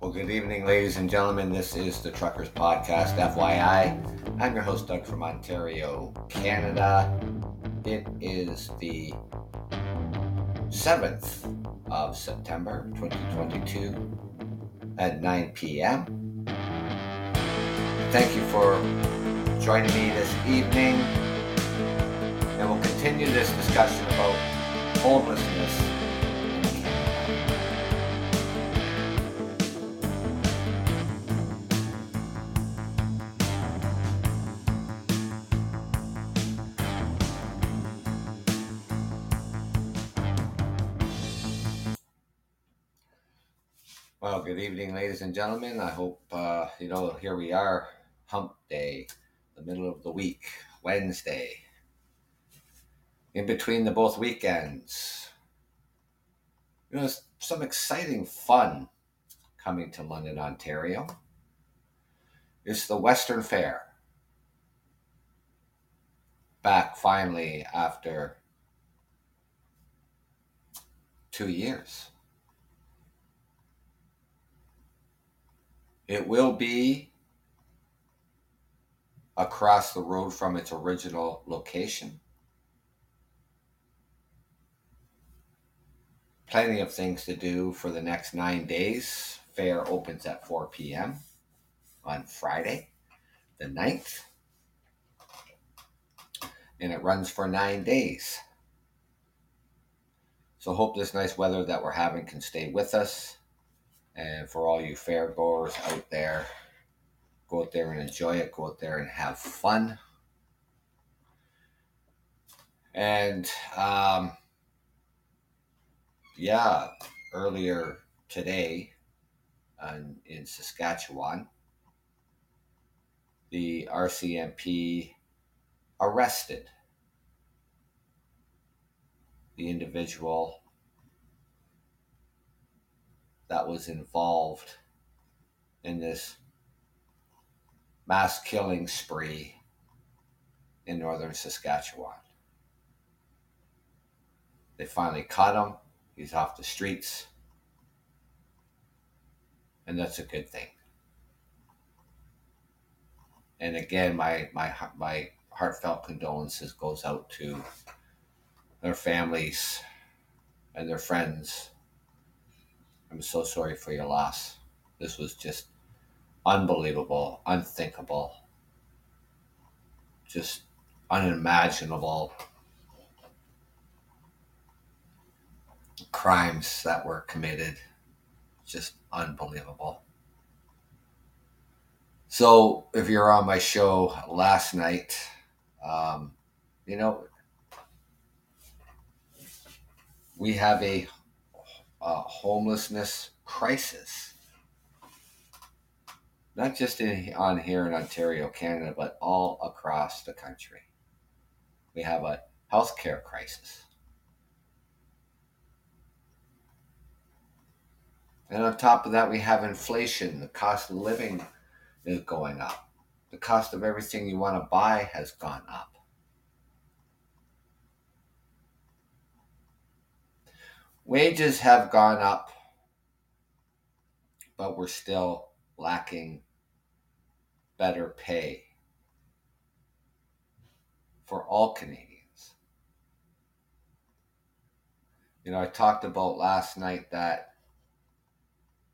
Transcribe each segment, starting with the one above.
Well, good evening, ladies and gentlemen. This is the Truckers Podcast, FYI. I'm your host, Doug from Ontario, Canada. It is the 7th of September 2022 at 9 p.m. Thank you for joining me this evening. And we'll continue this discussion about homelessness evening, ladies and gentlemen. I hope, uh, you know, here we are, hump day, the middle of the week, Wednesday, in between the both weekends. You know, some exciting fun coming to London, Ontario. It's the Western Fair. Back finally after two years. It will be across the road from its original location. Plenty of things to do for the next nine days. Fair opens at 4 p.m. on Friday, the 9th. And it runs for nine days. So, hope this nice weather that we're having can stay with us. And for all you fair goers out there, go out there and enjoy it. Go out there and have fun. And um, yeah, earlier today uh, in Saskatchewan, the RCMP arrested the individual that was involved in this mass killing spree in northern Saskatchewan. They finally caught him. He's off the streets. And that's a good thing. And again, my, my, my heartfelt condolences goes out to their families and their friends I'm so sorry for your loss. This was just unbelievable, unthinkable, just unimaginable crimes that were committed. Just unbelievable. So, if you're on my show last night, um, you know, we have a uh, homelessness crisis. Not just in, on here in Ontario, Canada, but all across the country. We have a healthcare crisis. And on top of that, we have inflation. The cost of living is going up. The cost of everything you want to buy has gone up. Wages have gone up, but we're still lacking better pay for all Canadians. You know, I talked about last night that,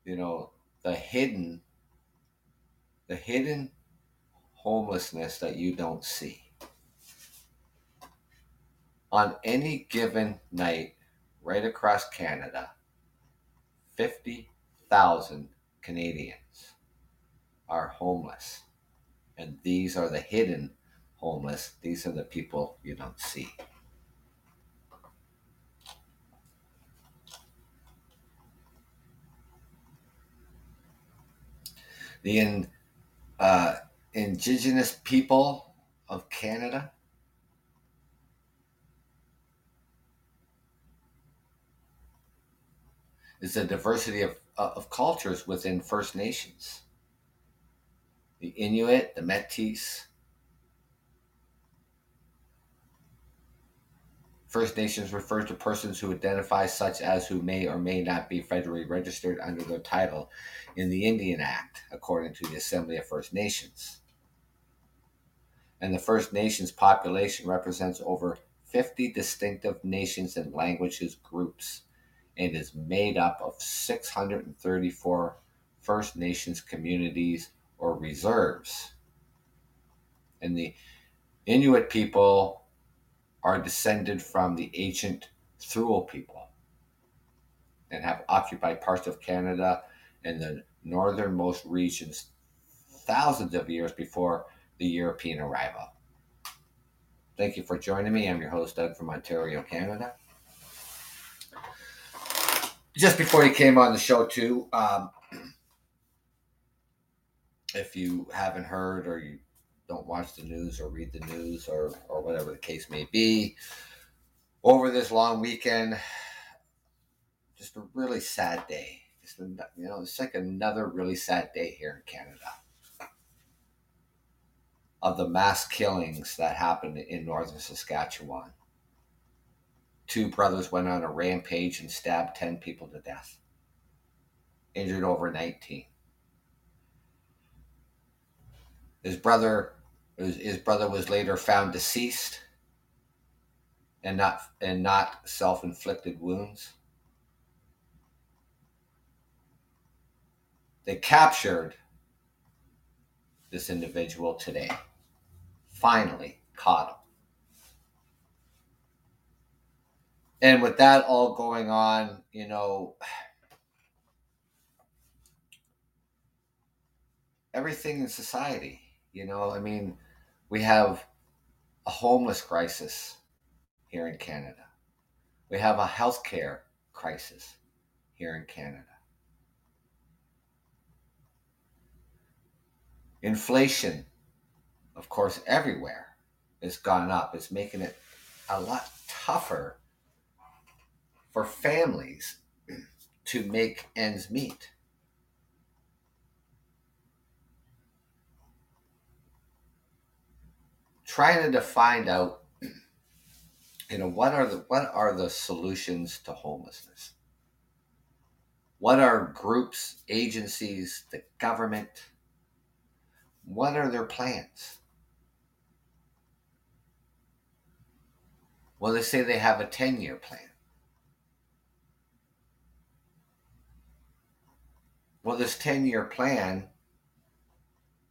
you know, the hidden, the hidden homelessness that you don't see. On any given night, right across Canada, 50,000 Canadians are homeless. And these are the hidden homeless. These are the people you don't see. The in, uh, Indigenous people of Canada is the diversity of, uh, of cultures within First Nations. The Inuit, the Metis, First Nations refers to persons who identify such as who may or may not be federally registered under their title in the Indian Act, according to the Assembly of First Nations. And the First Nations population represents over 50 distinctive nations and languages groups and is made up of 634 First Nations communities or reserves. And the Inuit people are descended from the ancient Thule people and have occupied parts of Canada and the northernmost regions thousands of years before the European arrival. Thank you for joining me. I'm your host, Doug from Ontario, Canada. Just before you came on the show, too, um, if you haven't heard or you don't watch the news or read the news or, or whatever the case may be. Over this long weekend, just a really sad day. Just, you know, it's like another really sad day here in Canada of the mass killings that happened in northern Saskatchewan. Two brothers went on a rampage and stabbed 10 people to death, injured over 19. His brother his brother was later found deceased and not and not self-inflicted wounds. They captured this individual today. Finally caught him. And with that all going on, you know, everything in society, you know, I mean, we have a homeless crisis here in Canada. We have a healthcare crisis here in Canada. Inflation, of course, everywhere has gone up. It's making it a lot tougher for families to make ends meet. trying to find out you know what are the what are the solutions to homelessness? What are groups agencies the government? What are their plans? Well they say they have a 10 year plan well this 10 year plan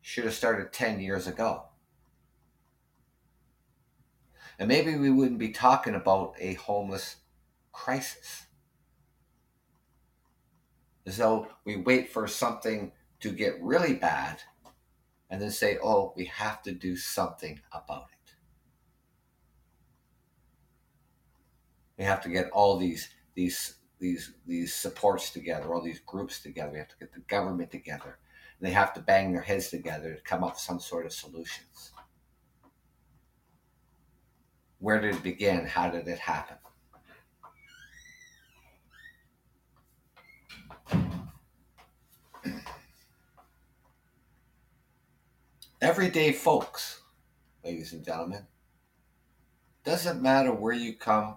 should have started 10 years ago and maybe we wouldn't be talking about a homeless crisis. As though we wait for something to get really bad and then say, oh, we have to do something about it. We have to get all these these these these supports together, all these groups together. We have to get the government together. They have to bang their heads together to come up with some sort of solutions. Where did it begin? How did it happen? Everyday folks, ladies and gentlemen, doesn't matter where you come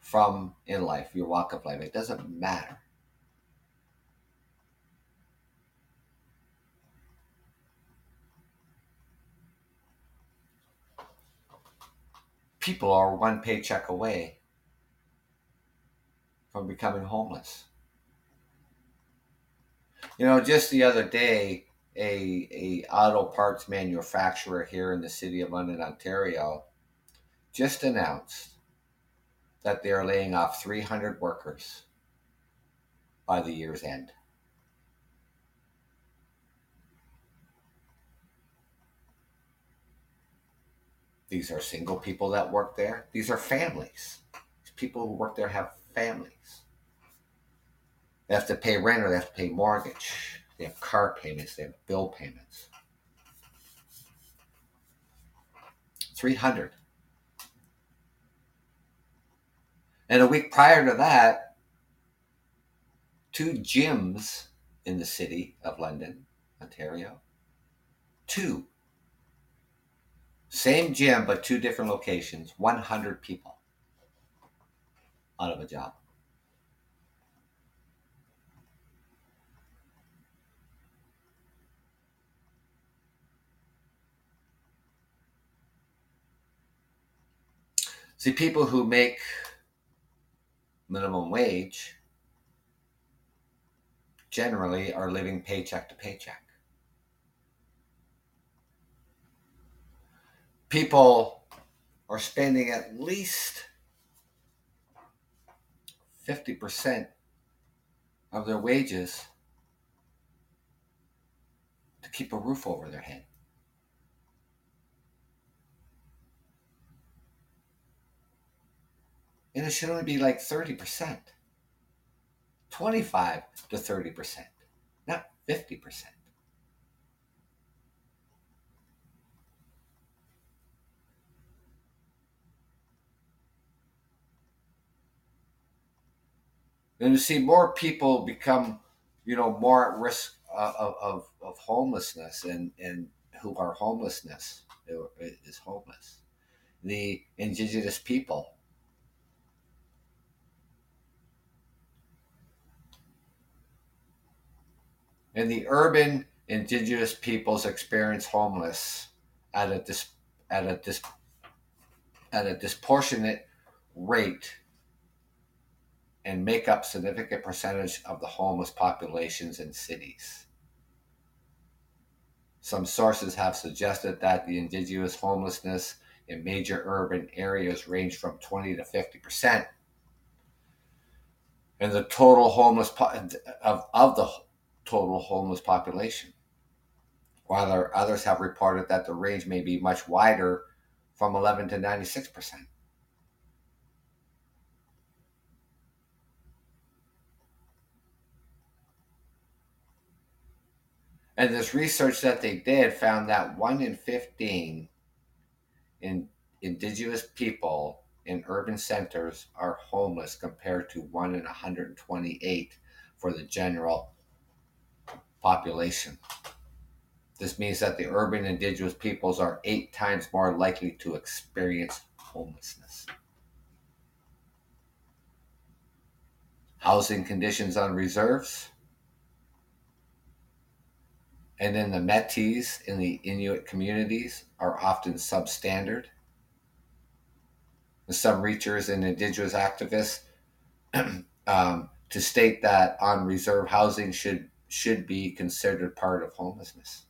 from in life, your walk of life, it doesn't matter. people are one paycheck away from becoming homeless. You know, just the other day, a, a auto parts manufacturer here in the city of London, Ontario, just announced that they are laying off 300 workers by the year's end. These are single people that work there. These are families. People who work there have families. They have to pay rent or they have to pay mortgage. They have car payments. They have bill payments. 300. And a week prior to that, two gyms in the city of London, Ontario, two same gym, but two different locations, 100 people. out of a job. See, people who make minimum wage generally are living paycheck to paycheck. People are spending at least 50% of their wages to keep a roof over their head. And it should only be like 30%. 25 to 30%, not 50%. And you see more people become, you know, more at risk uh, of, of, of homelessness and, and who are homelessness is homeless. The indigenous people and the urban indigenous peoples experience homeless at a dis, at a dis, at a disproportionate rate and make up significant percentage of the homeless populations in cities. Some sources have suggested that the indigenous homelessness in major urban areas range from 20 to 50 percent. And the total homeless po- of, of the total homeless population. While others have reported that the range may be much wider from 11 to 96 percent. And this research that they did found that one in 15 in indigenous people in urban centers are homeless compared to one in 128 for the general population. This means that the urban indigenous peoples are eight times more likely to experience homelessness. Housing conditions on reserves. And then the Metis in the Inuit communities are often substandard. Some reachers and indigenous activists um, to state that on reserve housing should should be considered part of homelessness.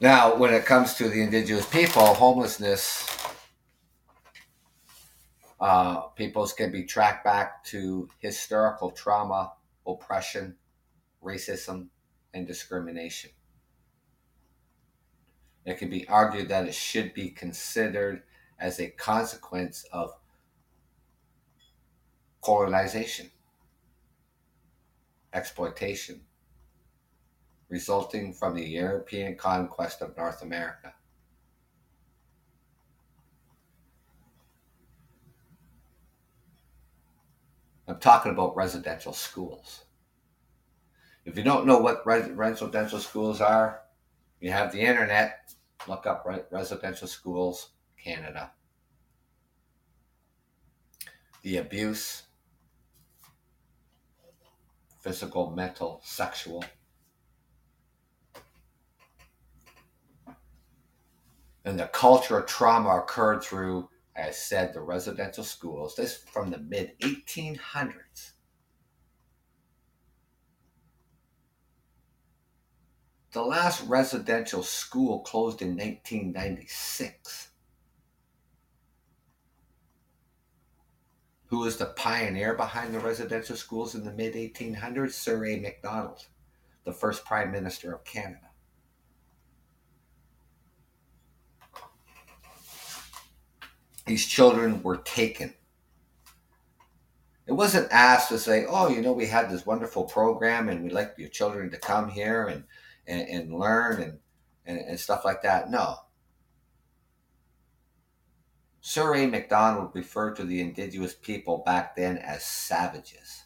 Now, when it comes to the indigenous people, homelessness, uh, peoples can be tracked back to historical trauma, oppression, racism, and discrimination. It can be argued that it should be considered as a consequence of colonization, exploitation, resulting from the European conquest of North America. I'm talking about residential schools. If you don't know what residential schools are, you have the internet, look up residential schools, Canada. The abuse, physical, mental, sexual. And the culture of trauma occurred through, as said, the residential schools. This from the mid 1800s. The last residential school closed in 1996. Who was the pioneer behind the residential schools in the mid 1800s? Sir A. Macdonald, the first Prime Minister of Canada. These children were taken. It wasn't asked to say, oh, you know, we had this wonderful program and we'd like your children to come here and and, and learn and, and, and stuff like that. No. Sir A. Macdonald referred to the indigenous people back then as savages.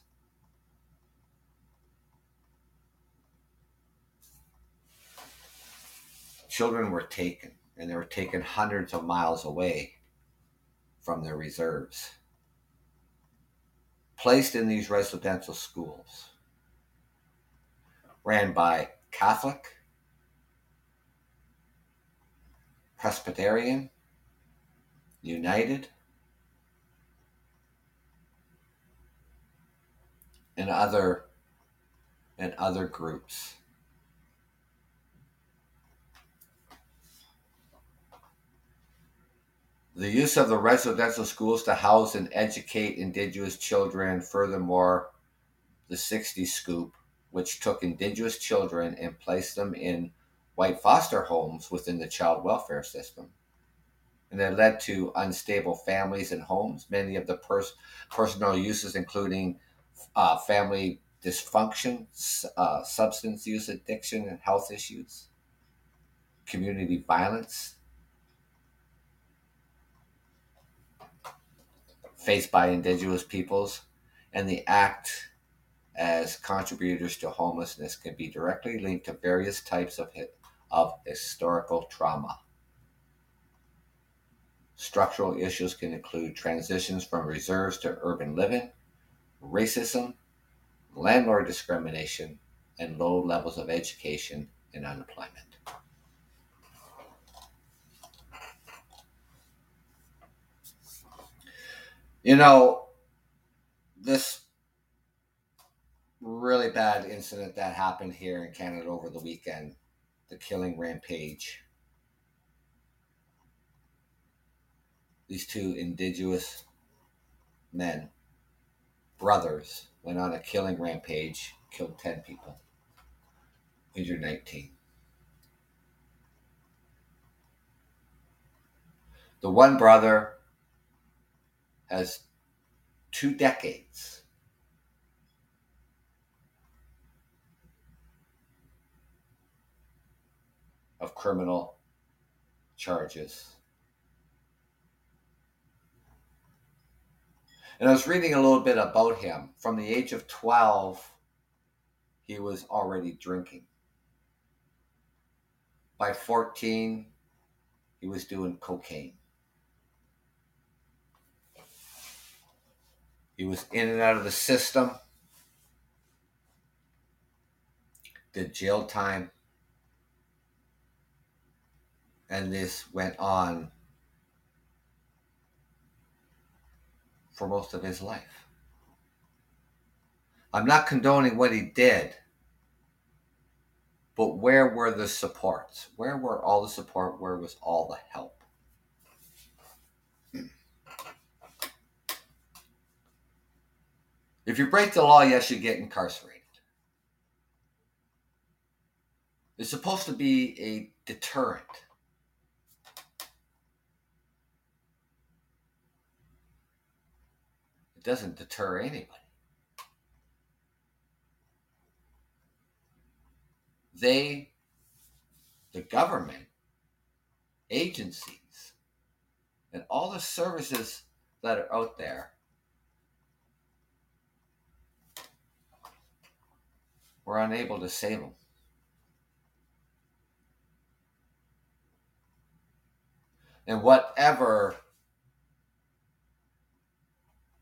children were taken, and they were taken hundreds of miles away from their reserves, placed in these residential schools ran by Catholic, Presbyterian, United, and other and other groups. The use of the residential schools to house and educate Indigenous children, furthermore, the 60s scoop, which took Indigenous children and placed them in white foster homes within the child welfare system. And it led to unstable families and homes, many of the pers- personal uses, including uh, family dysfunction, uh, substance use addiction, and health issues, community violence, faced by indigenous peoples, and the act as contributors to homelessness can be directly linked to various types of, of historical trauma. Structural issues can include transitions from reserves to urban living, racism, landlord discrimination, and low levels of education and unemployment. You know, this really bad incident that happened here in Canada over the weekend, the killing rampage. These two indigenous men, brothers, went on a killing rampage, killed 10 people, injured 19. The one brother has two decades of criminal charges. And I was reading a little bit about him. From the age of 12, he was already drinking. By 14, he was doing cocaine. He was in and out of the system, did jail time, and this went on for most of his life. I'm not condoning what he did, but where were the supports? Where were all the support? Where was all the help? Hmm. If you break the law, yes, you get incarcerated. It's supposed to be a deterrent. Doesn't deter anybody. They, the government, agencies, and all the services that are out there were unable to save them. And whatever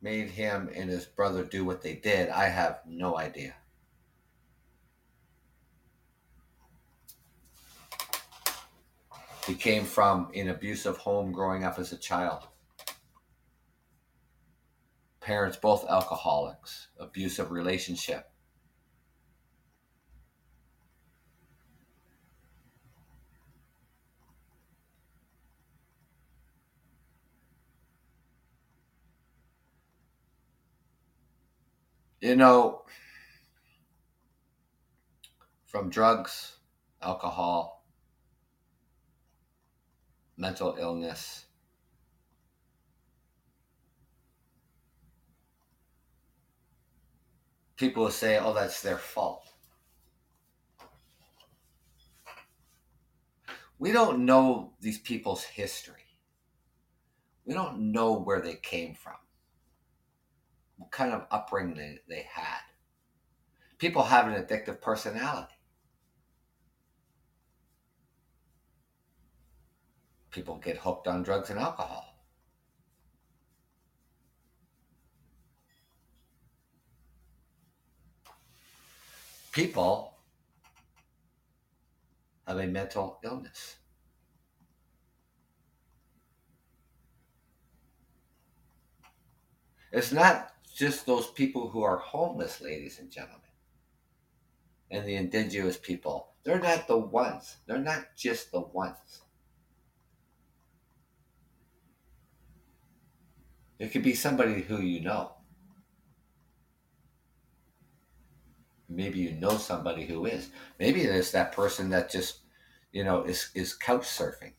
made him and his brother do what they did, I have no idea. He came from an abusive home growing up as a child. Parents both alcoholics, abusive relationship. You know, from drugs, alcohol, mental illness, people will say, oh, that's their fault. We don't know these people's history. We don't know where they came from what kind of upbringing they, they had. People have an addictive personality. people get hooked on drugs and alcohol. People have a mental illness. It's not just those people who are homeless, ladies and gentlemen, and the indigenous people. They're not the ones. They're not just the ones. It could be somebody who you know. Maybe you know somebody who is. Maybe it is that person that just, you know, is, is couch surfing.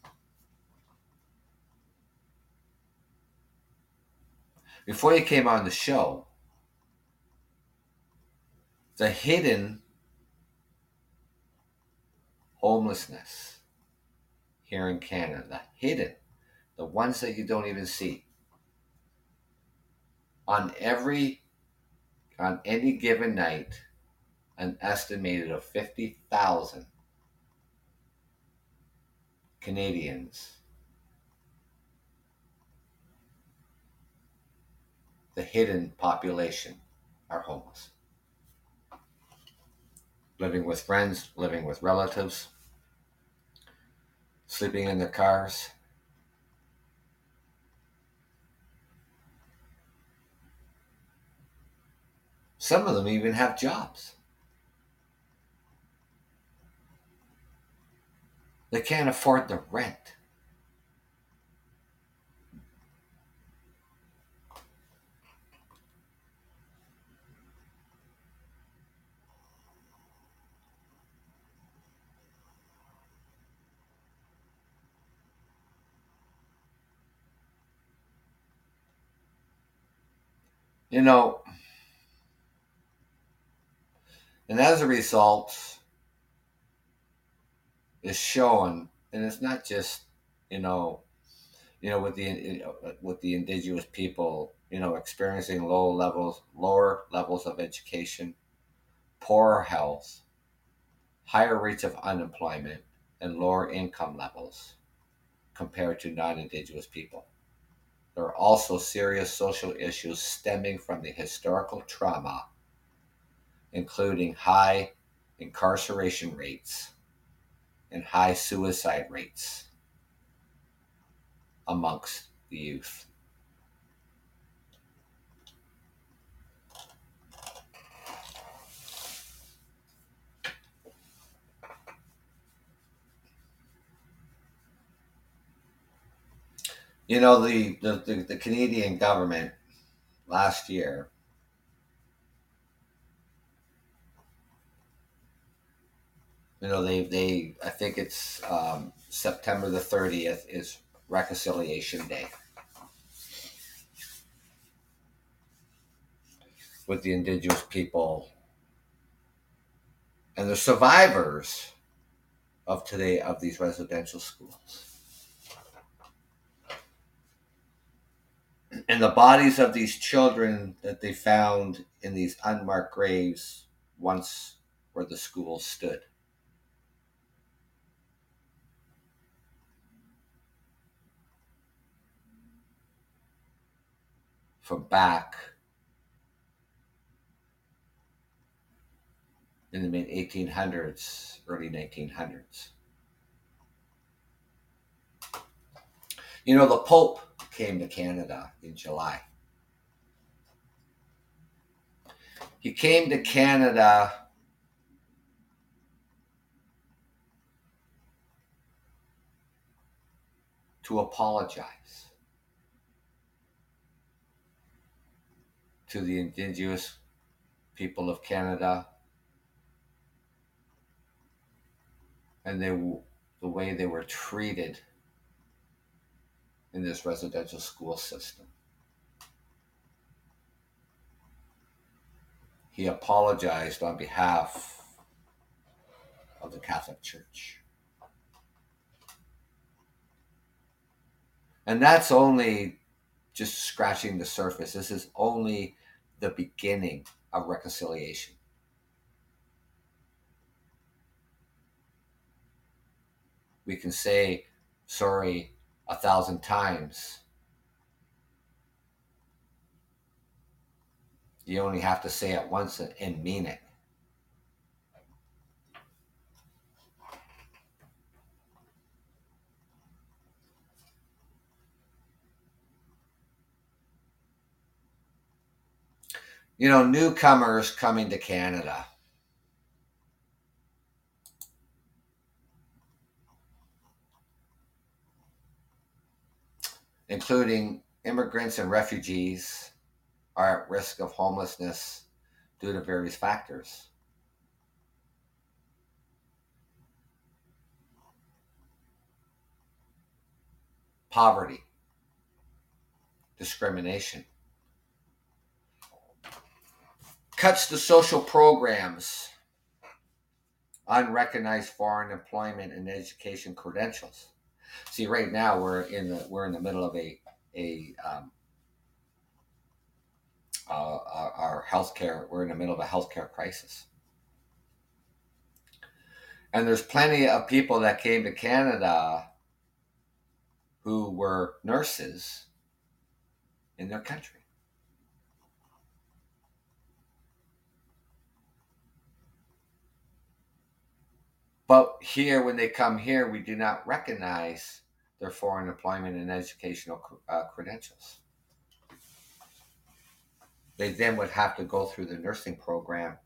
Before you came on the show, the hidden homelessness here in Canada, the hidden, the ones that you don't even see. On every, on any given night, an estimated of 50,000 Canadians the hidden population are homeless. Living with friends, living with relatives, sleeping in their cars. Some of them even have jobs. They can't afford the rent. You know, and as a result, is showing, and it's not just you know, you know, with the with the indigenous people, you know, experiencing low levels, lower levels of education, poorer health, higher rates of unemployment, and lower income levels compared to non-indigenous people. There are also serious social issues stemming from the historical trauma, including high incarceration rates and high suicide rates amongst the youth. You know, the, the, the, the Canadian government last year you know they they I think it's um, September the 30th is Reconciliation Day with the indigenous people and the survivors of today of these residential schools. And the bodies of these children that they found in these unmarked graves once where the school stood. From back in the mid 1800s, early 1900s. You know, the Pope came to Canada in July. He came to Canada to apologize to the Indigenous people of Canada and they, the way they were treated in this residential school system. He apologized on behalf of the Catholic Church. And that's only just scratching the surface. This is only the beginning of reconciliation. We can say sorry a thousand times. You only have to say it once and mean it. You know, newcomers coming to Canada. Including immigrants and refugees, are at risk of homelessness due to various factors. Poverty, discrimination, cuts to social programs, unrecognized foreign employment and education credentials. See, right now we're in the we're in the middle of a a um, uh, our healthcare. We're in the middle of a healthcare crisis, and there's plenty of people that came to Canada who were nurses in their country. But here, when they come here, we do not recognize their foreign employment and educational uh, credentials. They then would have to go through the nursing program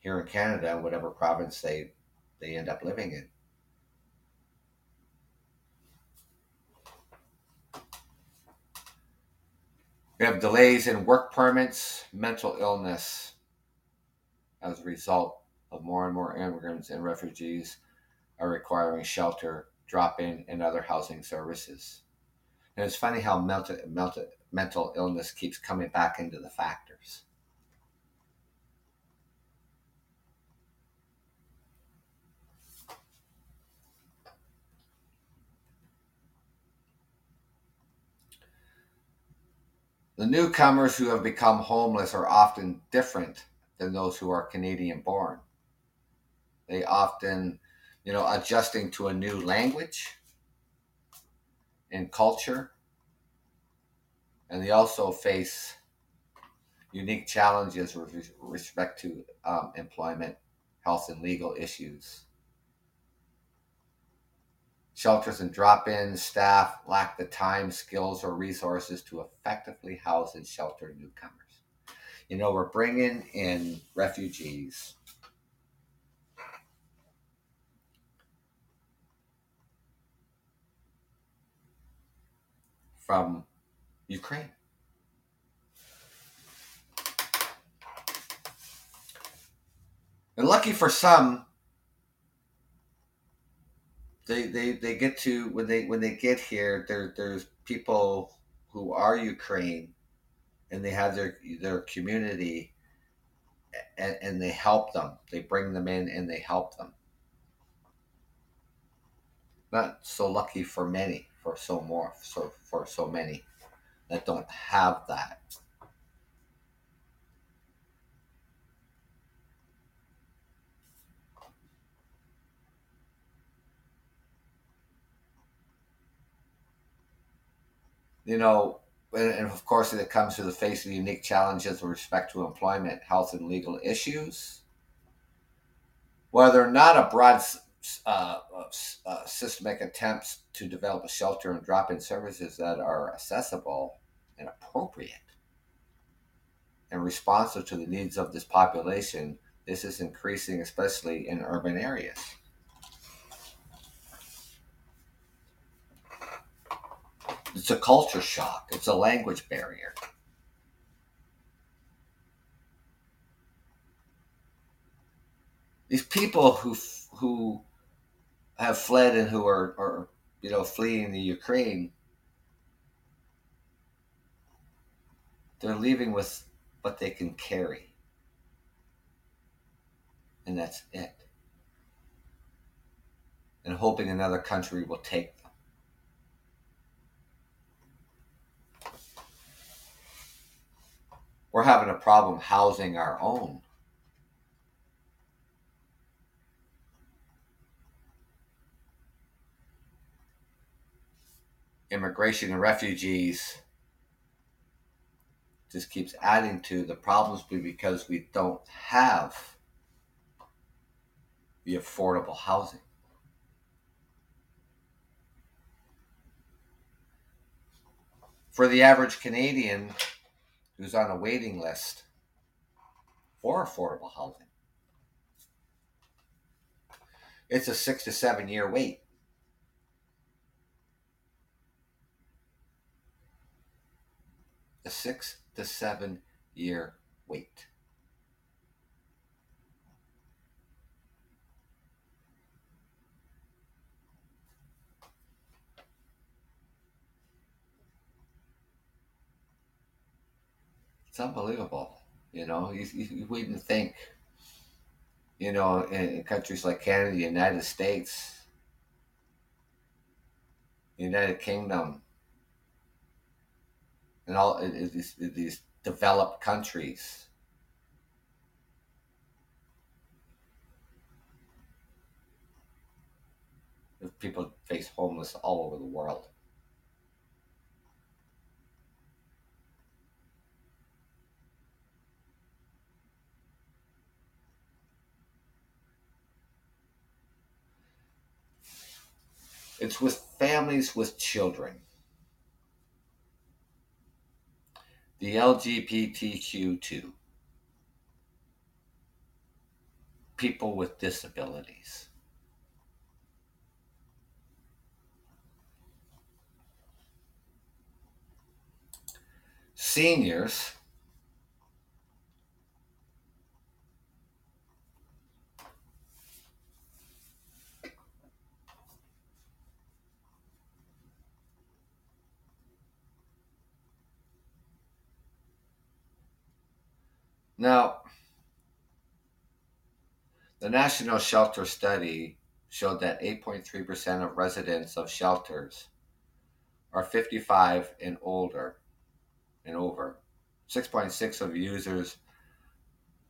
here in Canada, whatever province they they end up living in. We have delays in work permits, mental illness, as a result of more and more immigrants and refugees are requiring shelter, drop in, and other housing services. And it's funny how mental, mental, mental illness keeps coming back into the factors. The newcomers who have become homeless are often different than those who are Canadian born. They often, you know, adjusting to a new language and culture. And they also face unique challenges with respect to um, employment, health, and legal issues. Shelters and drop in staff lack the time, skills, or resources to effectively house and shelter newcomers you know, we're bringing in refugees. From Ukraine. And lucky for some, they, they, they get to when they when they get here, there there's people who are Ukraine and they have their their community and, and they help them. They bring them in and they help them. Not so lucky for many for so more so for so many that don't have that. You know and of course, it comes to the face of unique challenges with respect to employment, health, and legal issues. Whether or not a broad uh, uh, systemic attempts to develop a shelter and drop in services that are accessible and appropriate and responsive to the needs of this population, this is increasing, especially in urban areas. It's a culture shock. It's a language barrier. These people who who have fled and who are, are you know fleeing the Ukraine, they're leaving with what they can carry, and that's it. And hoping another country will take them. we're having a problem housing our own. Immigration and refugees just keeps adding to the problems because we don't have the affordable housing. For the average Canadian, who's on a waiting list for affordable housing, it's a six to seven year wait. A six to seven year wait. It's unbelievable. You know, you, you wouldn't think, you know, in, countries like Canada, United States, United Kingdom, and all these, these developed countries. People face homeless all over the world. It's with families with children. The LGBTQ2. People with disabilities. Seniors Now, the National Shelter Study showed that 8.3% of residents of shelters are 55 and older and over. 6.6 of users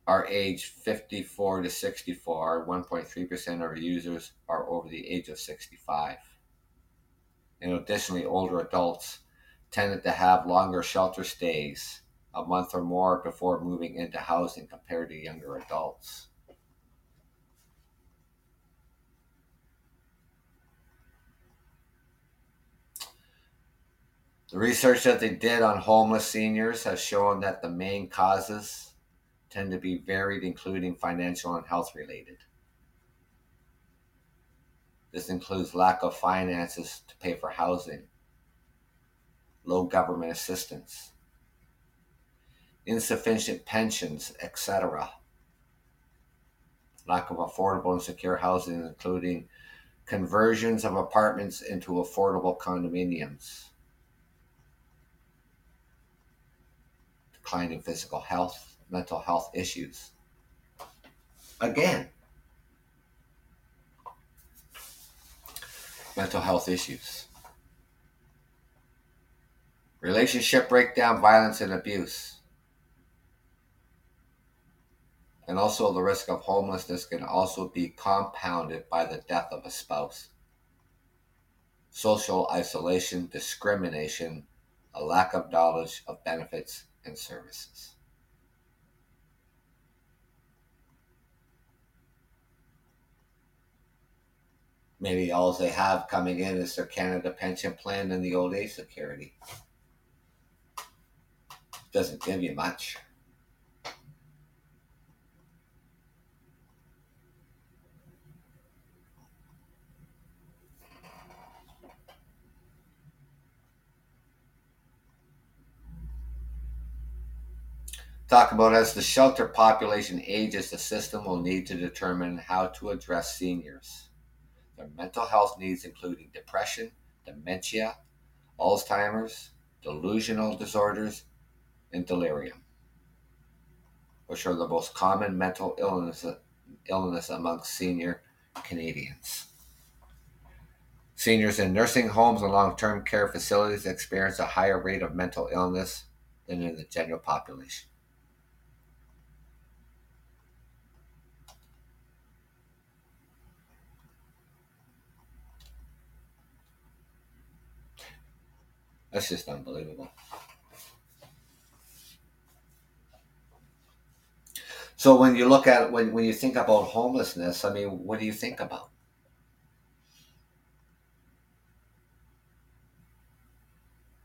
are age 54 to 64. 1.3% of users are over the age of 65. And additionally, older adults tended to have longer shelter stays a month or more before moving into housing compared to younger adults. The research that they did on homeless seniors has shown that the main causes tend to be varied, including financial and health related. This includes lack of finances to pay for housing, low government assistance, insufficient pensions, etc. Lack of affordable and secure housing, including conversions of apartments into affordable condominiums, declining physical health, mental health issues. Again, mental health issues, relationship breakdown, violence, and abuse and also the risk of homelessness can also be compounded by the death of a spouse. Social isolation, discrimination, a lack of knowledge of benefits and services. Maybe all they have coming in is their Canada pension plan and the old age security. Doesn't give you much. Talk about as the shelter population ages, the system will need to determine how to address seniors. Their mental health needs, including depression, dementia, Alzheimer's, delusional disorders, and delirium, which are the most common mental illness, illness amongst senior Canadians. Seniors in nursing homes and long term care facilities experience a higher rate of mental illness than in the general population. That's just unbelievable. So when you look at when when you think about homelessness, I mean, what do you think about?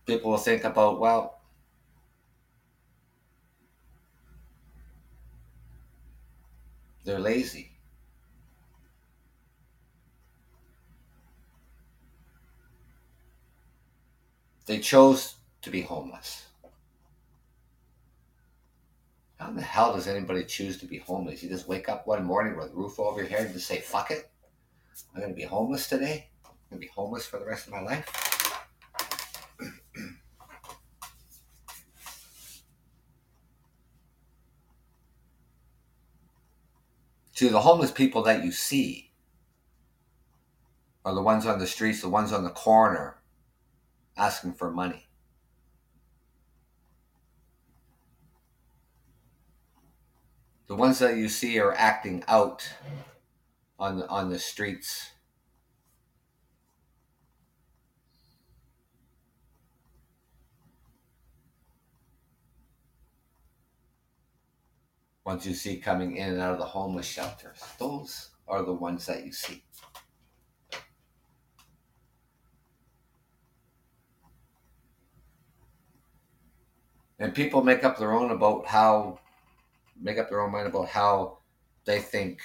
People will think about well, they're lazy. They chose to be homeless. How in the hell does anybody choose to be homeless? You just wake up one morning with a roof over your head and just say, fuck it. I'm going to be homeless today. I'm going to be homeless for the rest of my life. to the homeless people that you see are the ones on the streets, the ones on the corner asking for money. The ones that you see are acting out on the, on the streets. Ones you see coming in and out of the homeless shelters. Those are the ones that you see. And people make up their own about how make up their own mind about how they think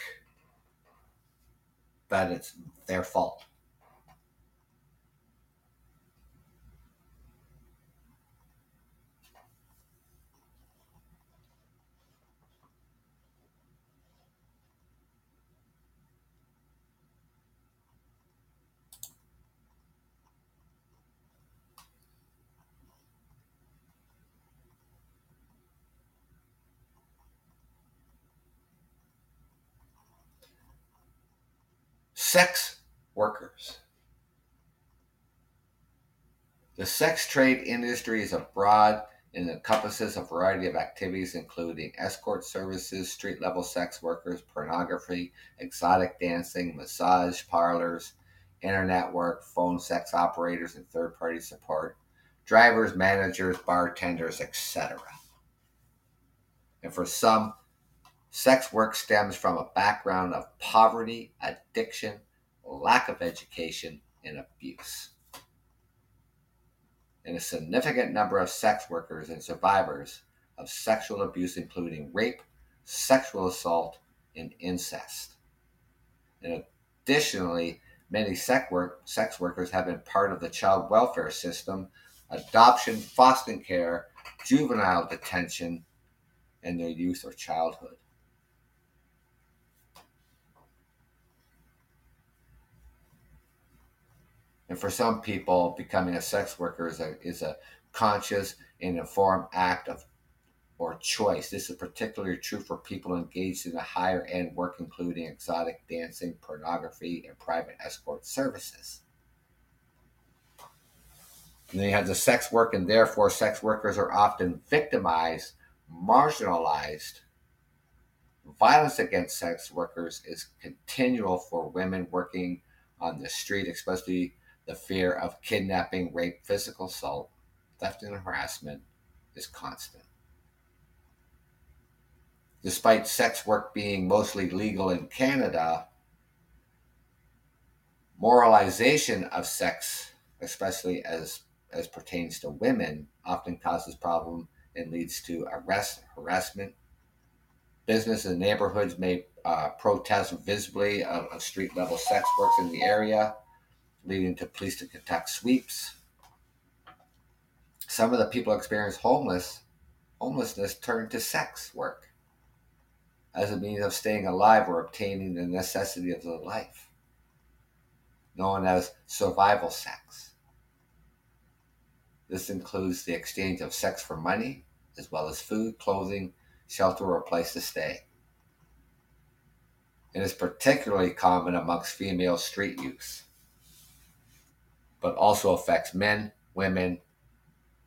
that it's their fault sex workers. The sex trade industry is broad and encompasses a variety of activities, including escort services, street level sex workers, pornography, exotic dancing, massage parlors, internet work, phone sex operators, and third party support, drivers, managers, bartenders, etc. And for some, sex work stems from a background of poverty, addiction, lack of education, and abuse. And a significant number of sex workers and survivors of sexual abuse, including rape, sexual assault, and incest. And additionally, many sex, work, sex workers have been part of the child welfare system, adoption, foster care, juvenile detention, in their youth or childhood. And for some people, becoming a sex worker is a, is a conscious and informed act of or choice. This is particularly true for people engaged in the higher end work, including exotic dancing, pornography, and private escort services. And then you have the sex work, and therefore, sex workers are often victimized, marginalized. Violence against sex workers is continual for women working on the street, especially the fear of kidnapping, rape, physical assault, theft, and harassment is constant. Despite sex work being mostly legal in Canada, moralization of sex, especially as, as pertains to women, often causes problem and leads to arrest, harassment. Business and neighborhoods may uh, protest visibly of, of street level sex works in the area leading to police to conduct sweeps. Some of the people experience homeless homelessness turned to sex work as a means of staying alive or obtaining the necessity of the life, known as survival sex. This includes the exchange of sex for money, as well as food, clothing, shelter, or a place to stay. It is particularly common amongst female street youths but also affects men, women,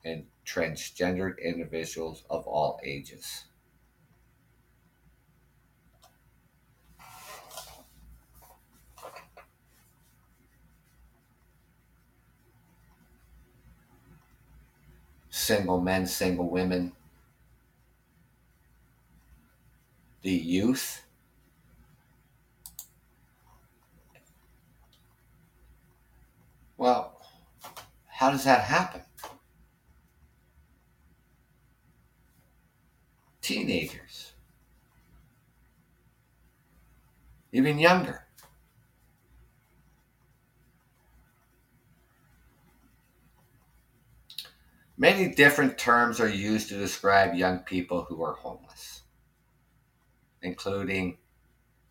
and transgendered individuals of all ages. single men, single women, the youth. Well, how does that happen? Teenagers, even younger. Many different terms are used to describe young people who are homeless, including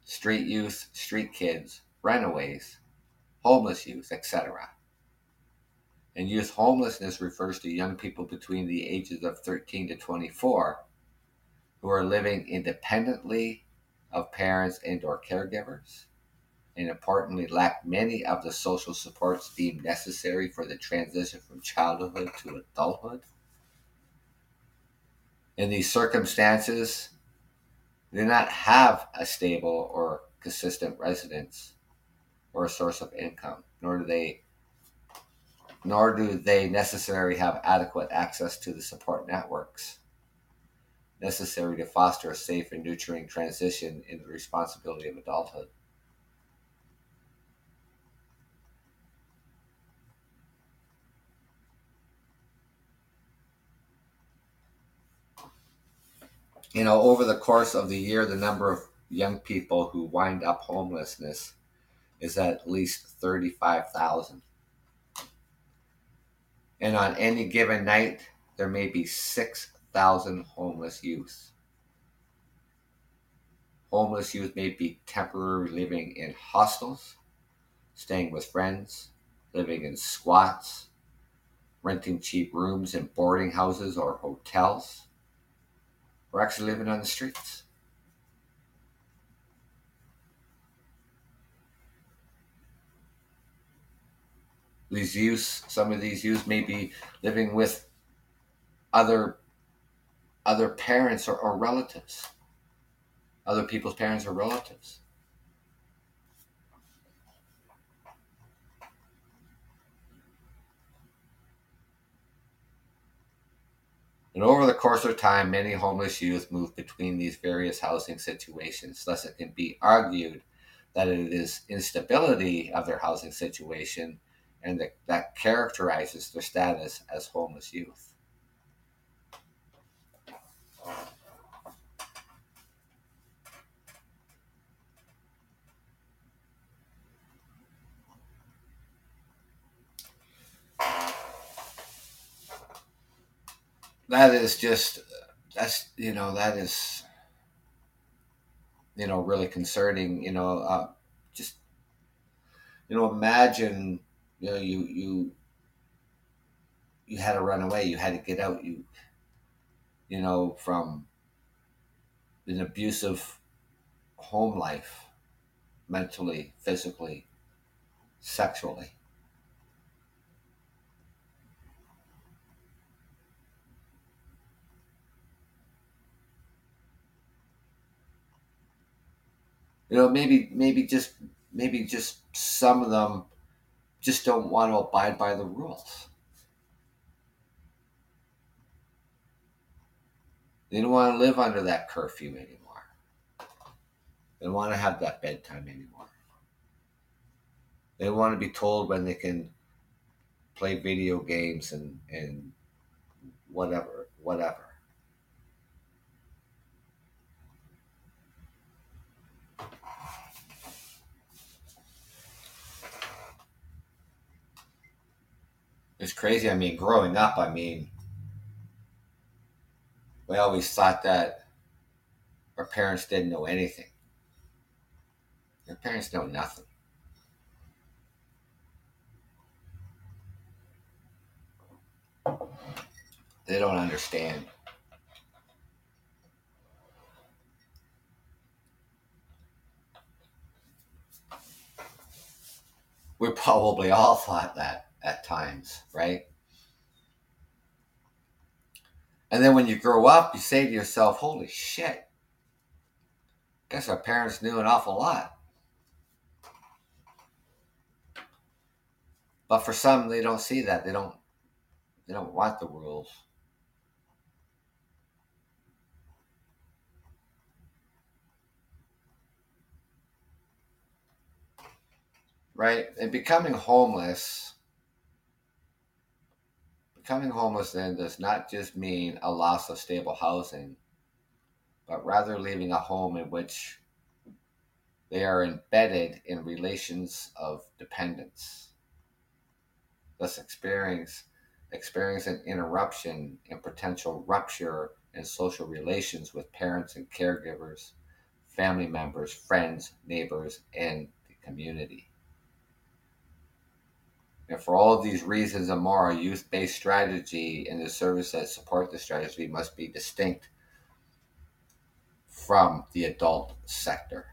street youth, street kids, runaways, homeless youth, etc. And youth homelessness refers to young people between the ages of 13 to 24 who are living independently of parents and or caregivers and importantly lack many of the social supports deemed necessary for the transition from childhood to adulthood. In these circumstances, they do not have a stable or consistent residence or a source of income, nor do they nor do they necessarily have adequate access to the support networks necessary to foster a safe and nurturing transition in the responsibility of adulthood. you know, over the course of the year, the number of young people who wind up homelessness is at least 35,000. And on any given night, there may be 6,000 homeless youth. Homeless youth may be temporarily living in hostels, staying with friends, living in squats, renting cheap rooms in boarding houses or hotels we're actually living on the streets. These youths, some of these youths may be living with other other parents or, or relatives. Other people's parents or relatives. And over the course of time, many homeless youth move between these various housing situations. Thus, it can be argued that it is instability of their housing situation and that, that characterizes their status as homeless youth. that is just that's you know that is you know really concerning you know uh, just you know imagine you know you you you had to run away. You had to get out. You you know from an abusive home life mentally physically sexually. You know maybe maybe just maybe just some of them just don't want to abide by the rules. They don't want to live under that curfew anymore. They don't want to have that bedtime anymore. They want to be told when they can play video games and and whatever whatever it's crazy. I mean, growing up, I mean, we always thought that our parents didn't know anything. Our parents know nothing. They don't understand. We probably all thought that at times, right? And then when you grow up, you say to yourself, holy shit, guess our parents knew an awful lot. But for some, they don't see that. They don't. They don't want the rules. Right? And becoming homeless becoming homeless then does not just mean a loss of stable housing, but rather leaving a home in which they are embedded in relations of dependence, thus experience experience an interruption and potential rupture in social relations with parents and caregivers, family members, friends, neighbors, and the community. And for all of these reasons and more, a youth based strategy and the services that support the strategy must be distinct from the adult sector.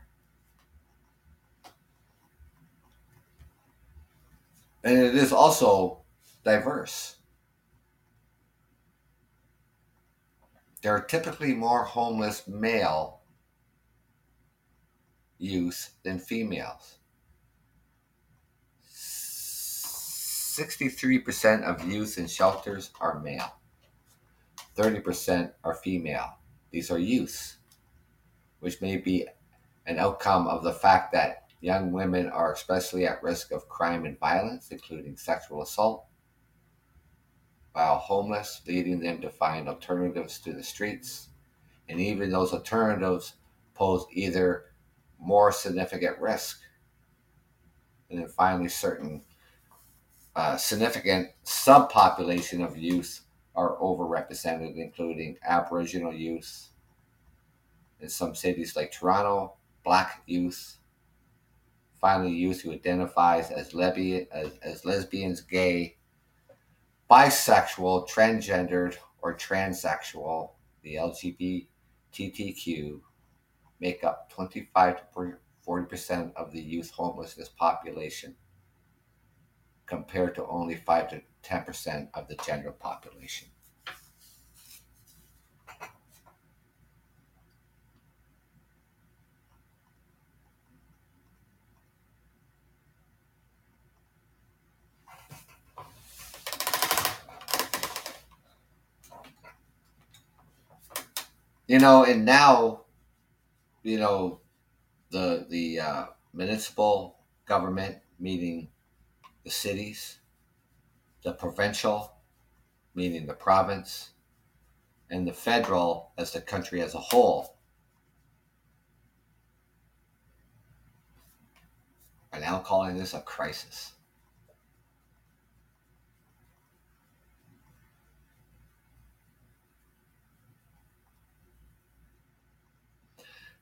And it is also diverse. There are typically more homeless male youth than females. 63% of youth in shelters are male, 30% are female. These are youths, which may be an outcome of the fact that young women are especially at risk of crime and violence, including sexual assault, while homeless, leading them to find alternatives to the streets. And even those alternatives pose either more significant risk. And then finally, certain uh, significant subpopulation of youth are overrepresented, including Aboriginal youth in some cities like Toronto, Black youth, finally youth who identifies as, lesbian, as, as lesbians, gay, bisexual, transgendered, or transsexual, the LGBTQ, make up 25 to 40% of the youth homelessness population compared to only 5 to 10% of the general population. You know, and now, you know, the the uh, municipal government meeting the cities, the provincial, meaning the province, and the federal as the country as a whole. Are now calling this a crisis.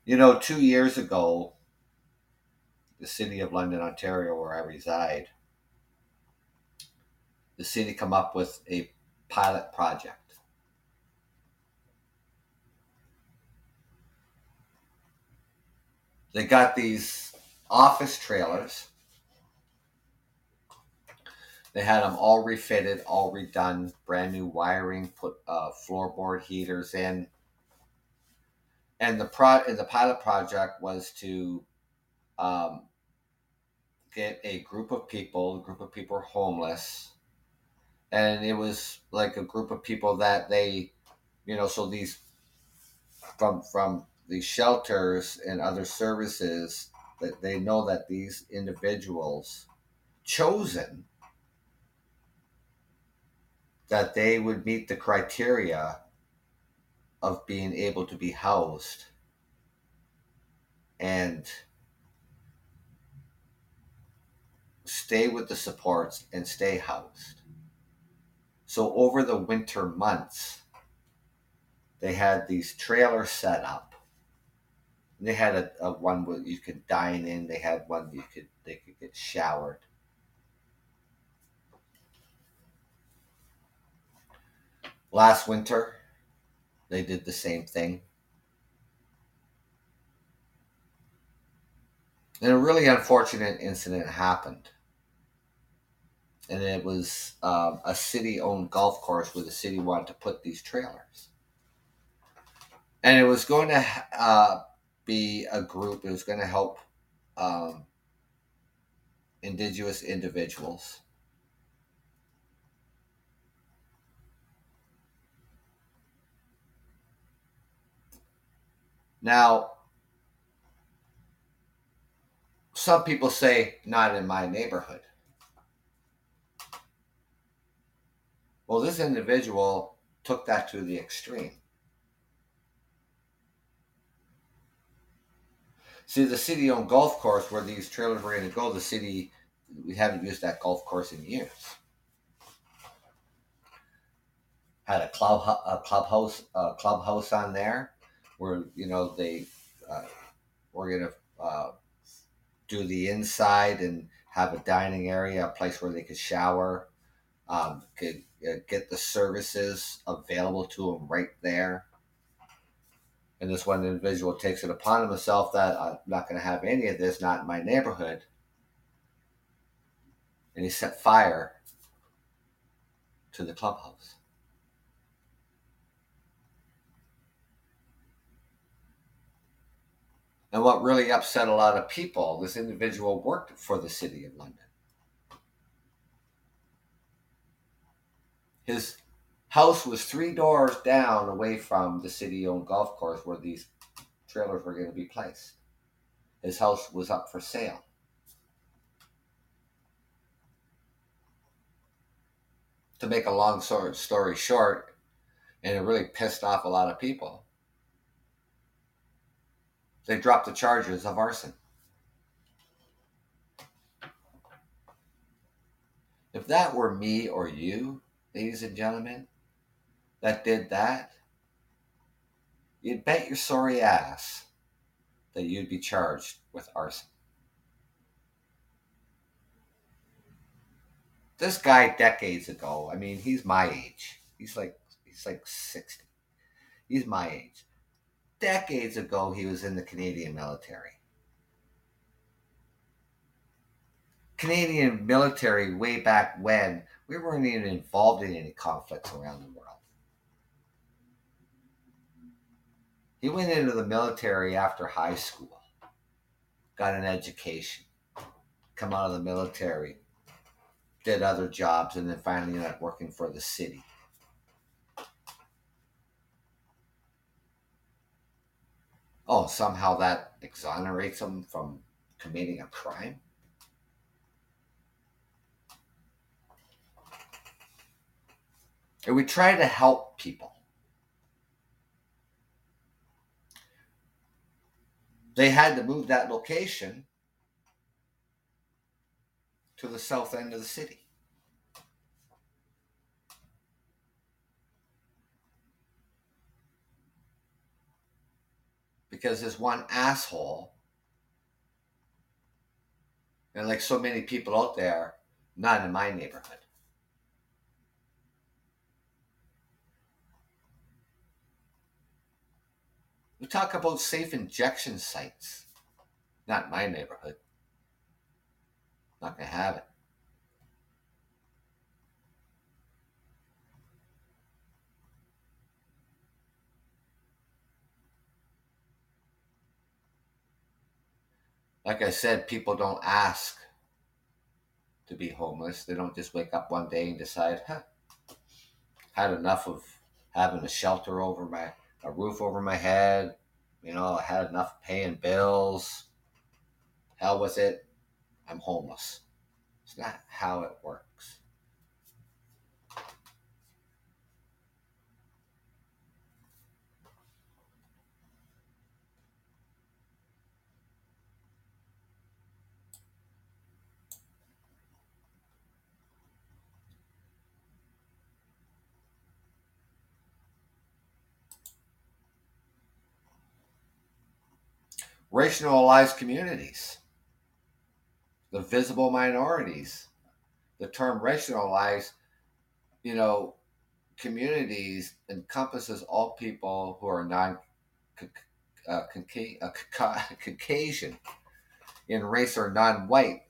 You know, two years ago, the city of London, Ontario, where I reside, the city come up with a pilot project. They got these office trailers. They had them all refitted, all redone, brand new wiring, put uh, floorboard heaters in. And the pro the pilot project was to um, get a group of people, a group of people homeless, and it was like a group of people that they, you know, so these from from the shelters and other services that they know that these individuals chosen that they would meet the criteria of being able to be housed and stay with the supports and stay housed so over the winter months, they had these trailers set up. They had a, a one where you could dine in. They had one you could they could get showered. Last winter, they did the same thing. And a really unfortunate incident happened and it was um, a city-owned golf course where the city wanted to put these trailers, and it was going to uh, be a group. It was going to help um, indigenous individuals. Now, Some people say, not in my neighborhood. Well, this individual took that to the extreme. See, the city owned golf course where these trailers were going to go, the city, we haven't used that golf course in years. Had a club, a clubhouse, a clubhouse on there, where you know they uh, were going to uh, do the inside and have a dining area, a place where they could shower, um, could uh, get the services available to them right there. And this one individual takes it upon himself that I'm not going to have any of this, not in my neighborhood. And he set fire to the clubhouse. And what really upset a lot of people, this individual worked for the city of London. His house was three doors down away from the city owned golf course where these trailers were going to be placed. His house was up for sale. To make a long story short, and it really pissed off a lot of people, they dropped the charges of arson. If that were me or you, ladies and gentlemen, that did that, you'd bet your sorry ass that you'd be charged with arson. This guy decades ago, I mean, he's my age. He's like he's like 60. He's my age. Decades ago he was in the Canadian military. Canadian military way back when we weren't even involved in any conflicts around the world. He went into the military after high school, got an education, come out of the military, did other jobs, and then finally ended up working for the city. Oh, somehow that exonerates him from committing a crime? And we try to help people. They had to move that location to the south end of the city. Because there's one asshole, and like so many people out there, not in my neighborhood. We talk about safe injection sites. Not my neighborhood. Not gonna have it. Like I said, people don't ask to be homeless. They don't just wake up one day and decide, huh, had enough of having a shelter over my a roof over my head. You know, I had enough paying bills. Hell with it. I'm homeless. It's not how it works. Racialized communities, the visible minorities. The term racialized, you know, communities encompasses all people who are non uh, uh Caucasian in race or non white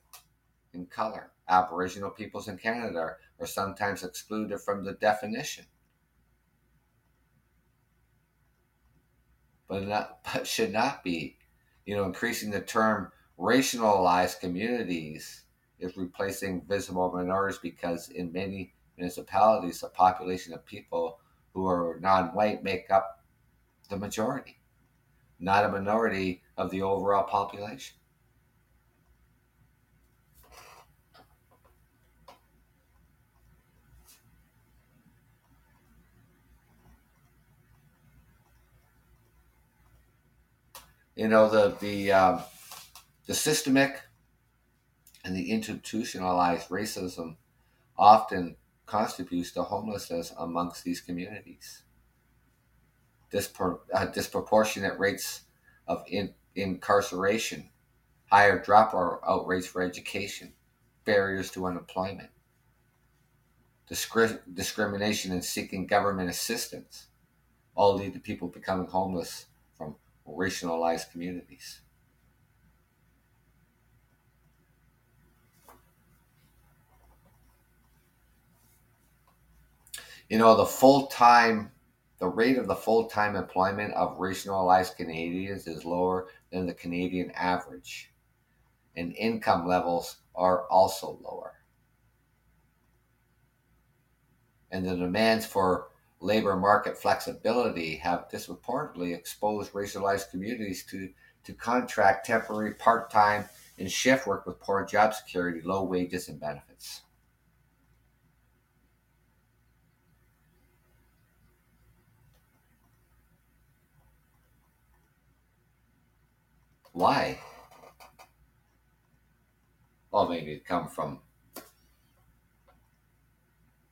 in color. Aboriginal peoples in Canada are sometimes excluded from the definition. But, not, but should not be you know, increasing the term racialized communities is replacing visible minorities because in many municipalities, the population of people who are non-white make up the majority, not a minority of the overall population. You know the the um, the systemic and the institutionalized racism often contributes to homelessness amongst these communities. Uh, disproportionate rates of in- incarceration, higher dropout rates for education, barriers to unemployment, discri- discrimination in seeking government assistance all lead to people becoming homeless racialized communities. You know, the full time, the rate of the full time employment of racialized Canadians is lower than the Canadian average, and income levels are also lower. And the demands for labor market flexibility have disproportionately exposed racialized communities to, to contract temporary, part time, and shift work with poor job security, low wages, and benefits. Why? Well, maybe it come from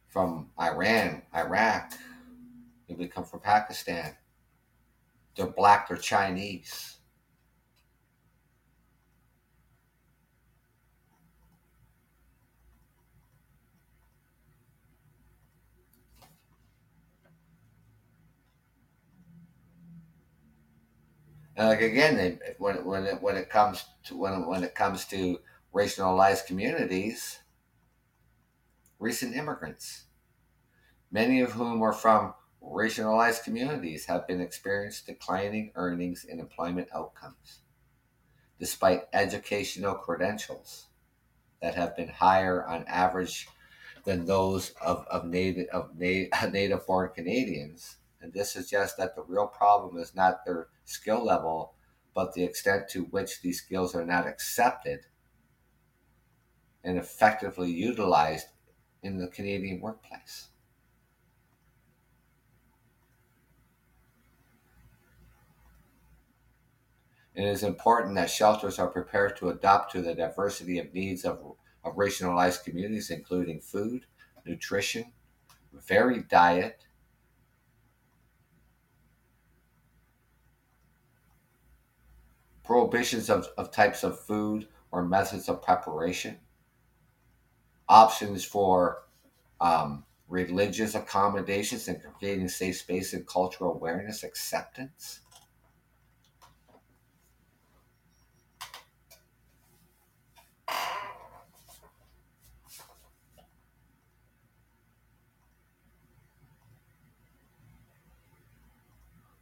from Iran, Iraq, maybe it come from Pakistan. They're black, they're Chinese. And like again, they, when when it when it comes to when when it comes to racialized communities, recent immigrants, many of whom are from racialized communities, have been experiencing declining earnings and employment outcomes, despite educational credentials that have been higher on average than those of, of native of na- native born Canadians. And this suggests that the real problem is not their skill level, but the extent to which these skills are not accepted and effectively utilized in the Canadian workplace. It is important that shelters are prepared to adapt to the diversity of needs of, of racialized communities, including food, nutrition, varied diet, prohibitions of, of types of food or methods of preparation, options for um, religious accommodations and creating safe space and cultural awareness, acceptance.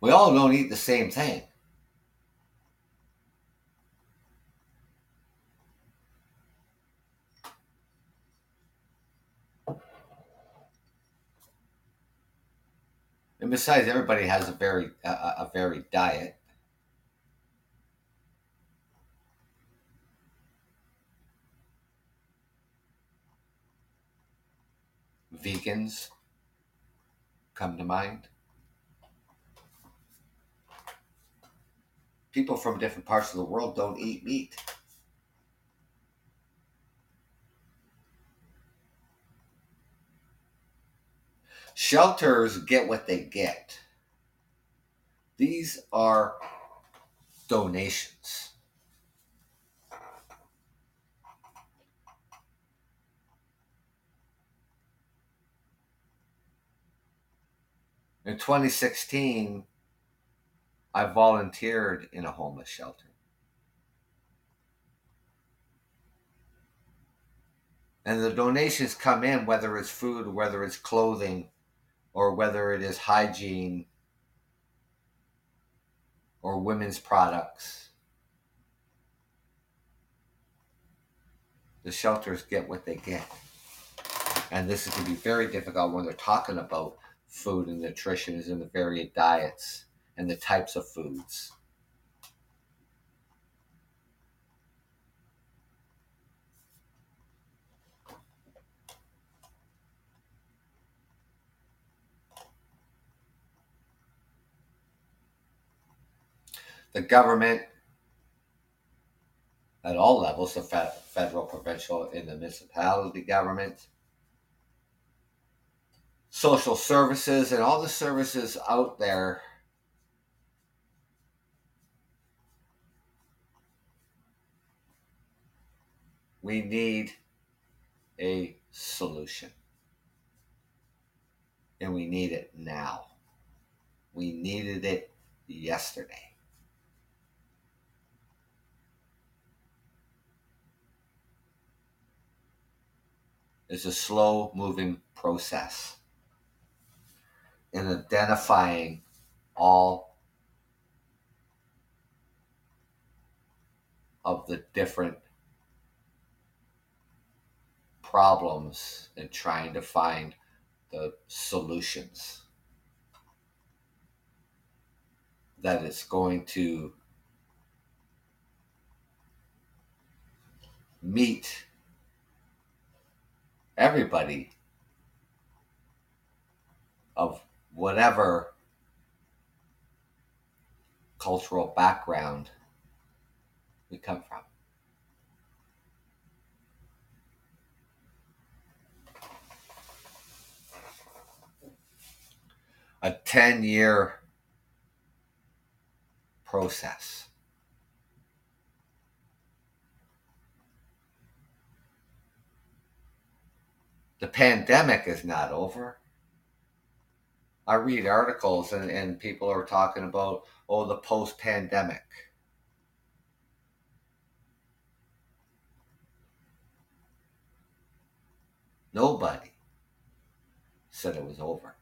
We all don't eat the same thing. And besides, everybody has a very a, a varied diet. Vegans come to mind. People from different parts of the world don't eat meat. Shelters get what they get. These are donations. In 2016, I volunteered in a homeless shelter. And the donations come in, whether it's food, whether it's clothing, or whether it is hygiene or women's products. The shelters get what they get. And this is going to be very difficult when they're talking about food and nutrition in the varied diets and the types of foods. the government at all levels, the federal, provincial, and the municipality government, social services, and all the services out there. We need a solution. And we need it now. We needed it yesterday. It's a slow moving process in identifying all of the different problems and trying to find the solutions that is going to meet everybody of whatever cultural background we come from. A 10 year process. The pandemic is not over. I read articles and, and people are talking about, oh, the post pandemic. Nobody said it was over.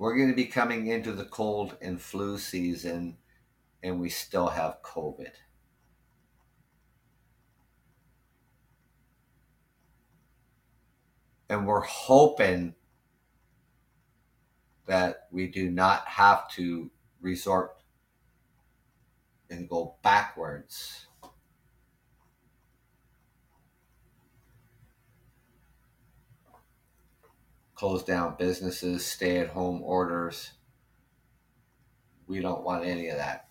We're going to be coming into the cold and flu season, and we still have COVID. And we're hoping that we do not have to resort and go backwards close down businesses, stay at home orders. We don't want any of that.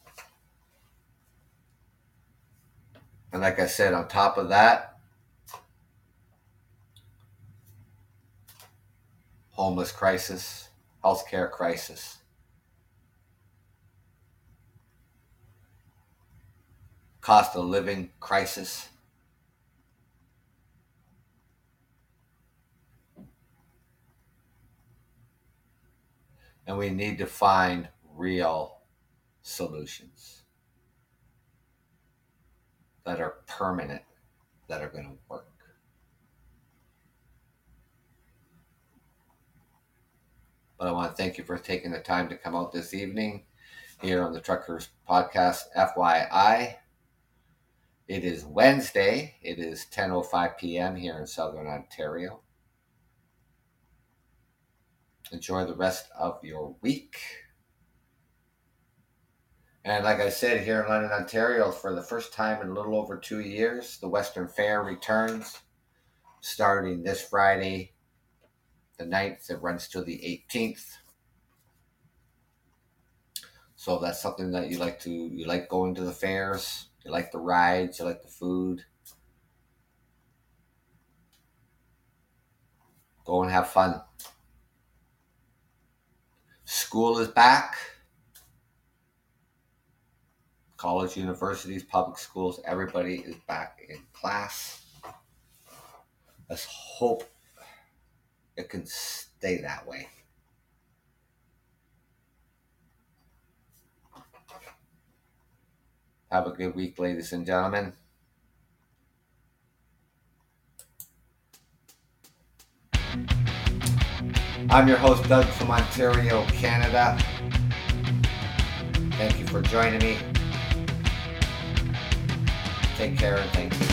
And like I said, on top of that, homeless crisis, healthcare crisis. Cost of living crisis. And we need to find real solutions that are permanent, that are going to work. But I want to thank you for taking the time to come out this evening here on the Truckers Podcast. FYI, it is Wednesday. It is 10:05 p.m. here in Southern Ontario. Enjoy the rest of your week. And like I said, here in London, Ontario, for the first time in a little over two years, the Western Fair returns starting this Friday, the 9th. It runs till the 18th. So if that's something that you like to, you like going to the fairs, you like the rides, you like the food. Go and have fun. School is back. College, universities, public schools, everybody is back in class. Let's hope it can stay that way. Have a good week, ladies and gentlemen. I'm your host, Doug from Ontario, Canada. Thank you for joining me. Take care and thank you.